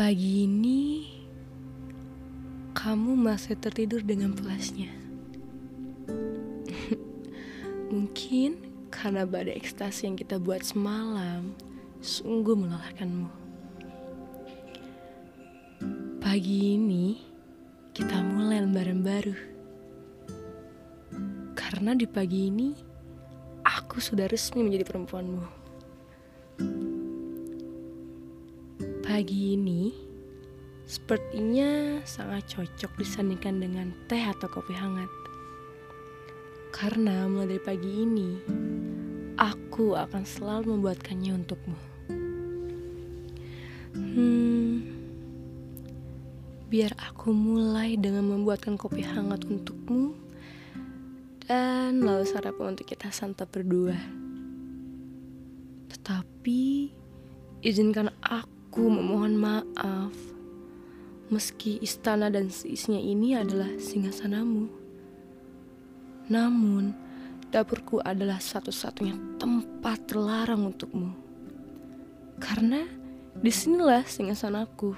Pagi ini kamu masih tertidur dengan puasnya. Mungkin karena badai ekstasi yang kita buat semalam sungguh melelahkanmu. Pagi ini kita mulai lembaran baru. Karena di pagi ini aku sudah resmi menjadi perempuanmu. Pagi ini sepertinya sangat cocok disandingkan dengan teh atau kopi hangat. Karena mulai dari pagi ini, aku akan selalu membuatkannya untukmu. Hmm, biar aku mulai dengan membuatkan kopi hangat untukmu dan lalu sarapan untuk kita santap berdua. Tetapi izinkan aku memohon maaf meski istana dan seisinya ini adalah singgasanamu. Namun, dapurku adalah satu-satunya tempat terlarang untukmu. Karena di sinilah singgasanaku.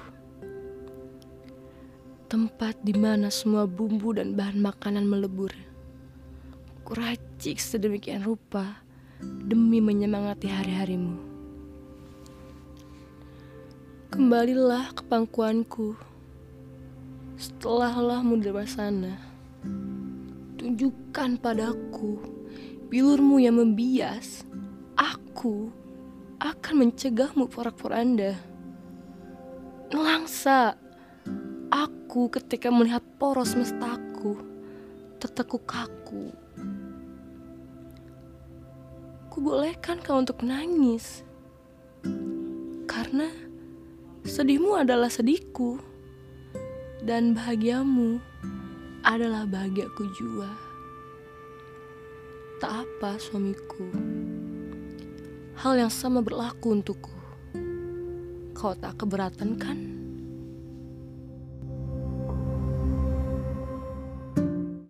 Tempat di mana semua bumbu dan bahan makanan melebur. Kuracik sedemikian rupa demi menyemangati hari-harimu. Kembalilah ke pangkuanku. Setelah lehmu dari sana, tunjukkan padaku bilurmu yang membias. Aku akan mencegahmu porak-poranda. Nelangsa, aku ketika melihat poros mestaku, tertekuk kaku. Kubolehkan kau untuk menangis. Karena sedihmu adalah sedihku. Dan bahagiamu adalah bahagiaku jua. Tak apa suamiku. Hal yang sama berlaku untukku. Kau tak keberatan kan?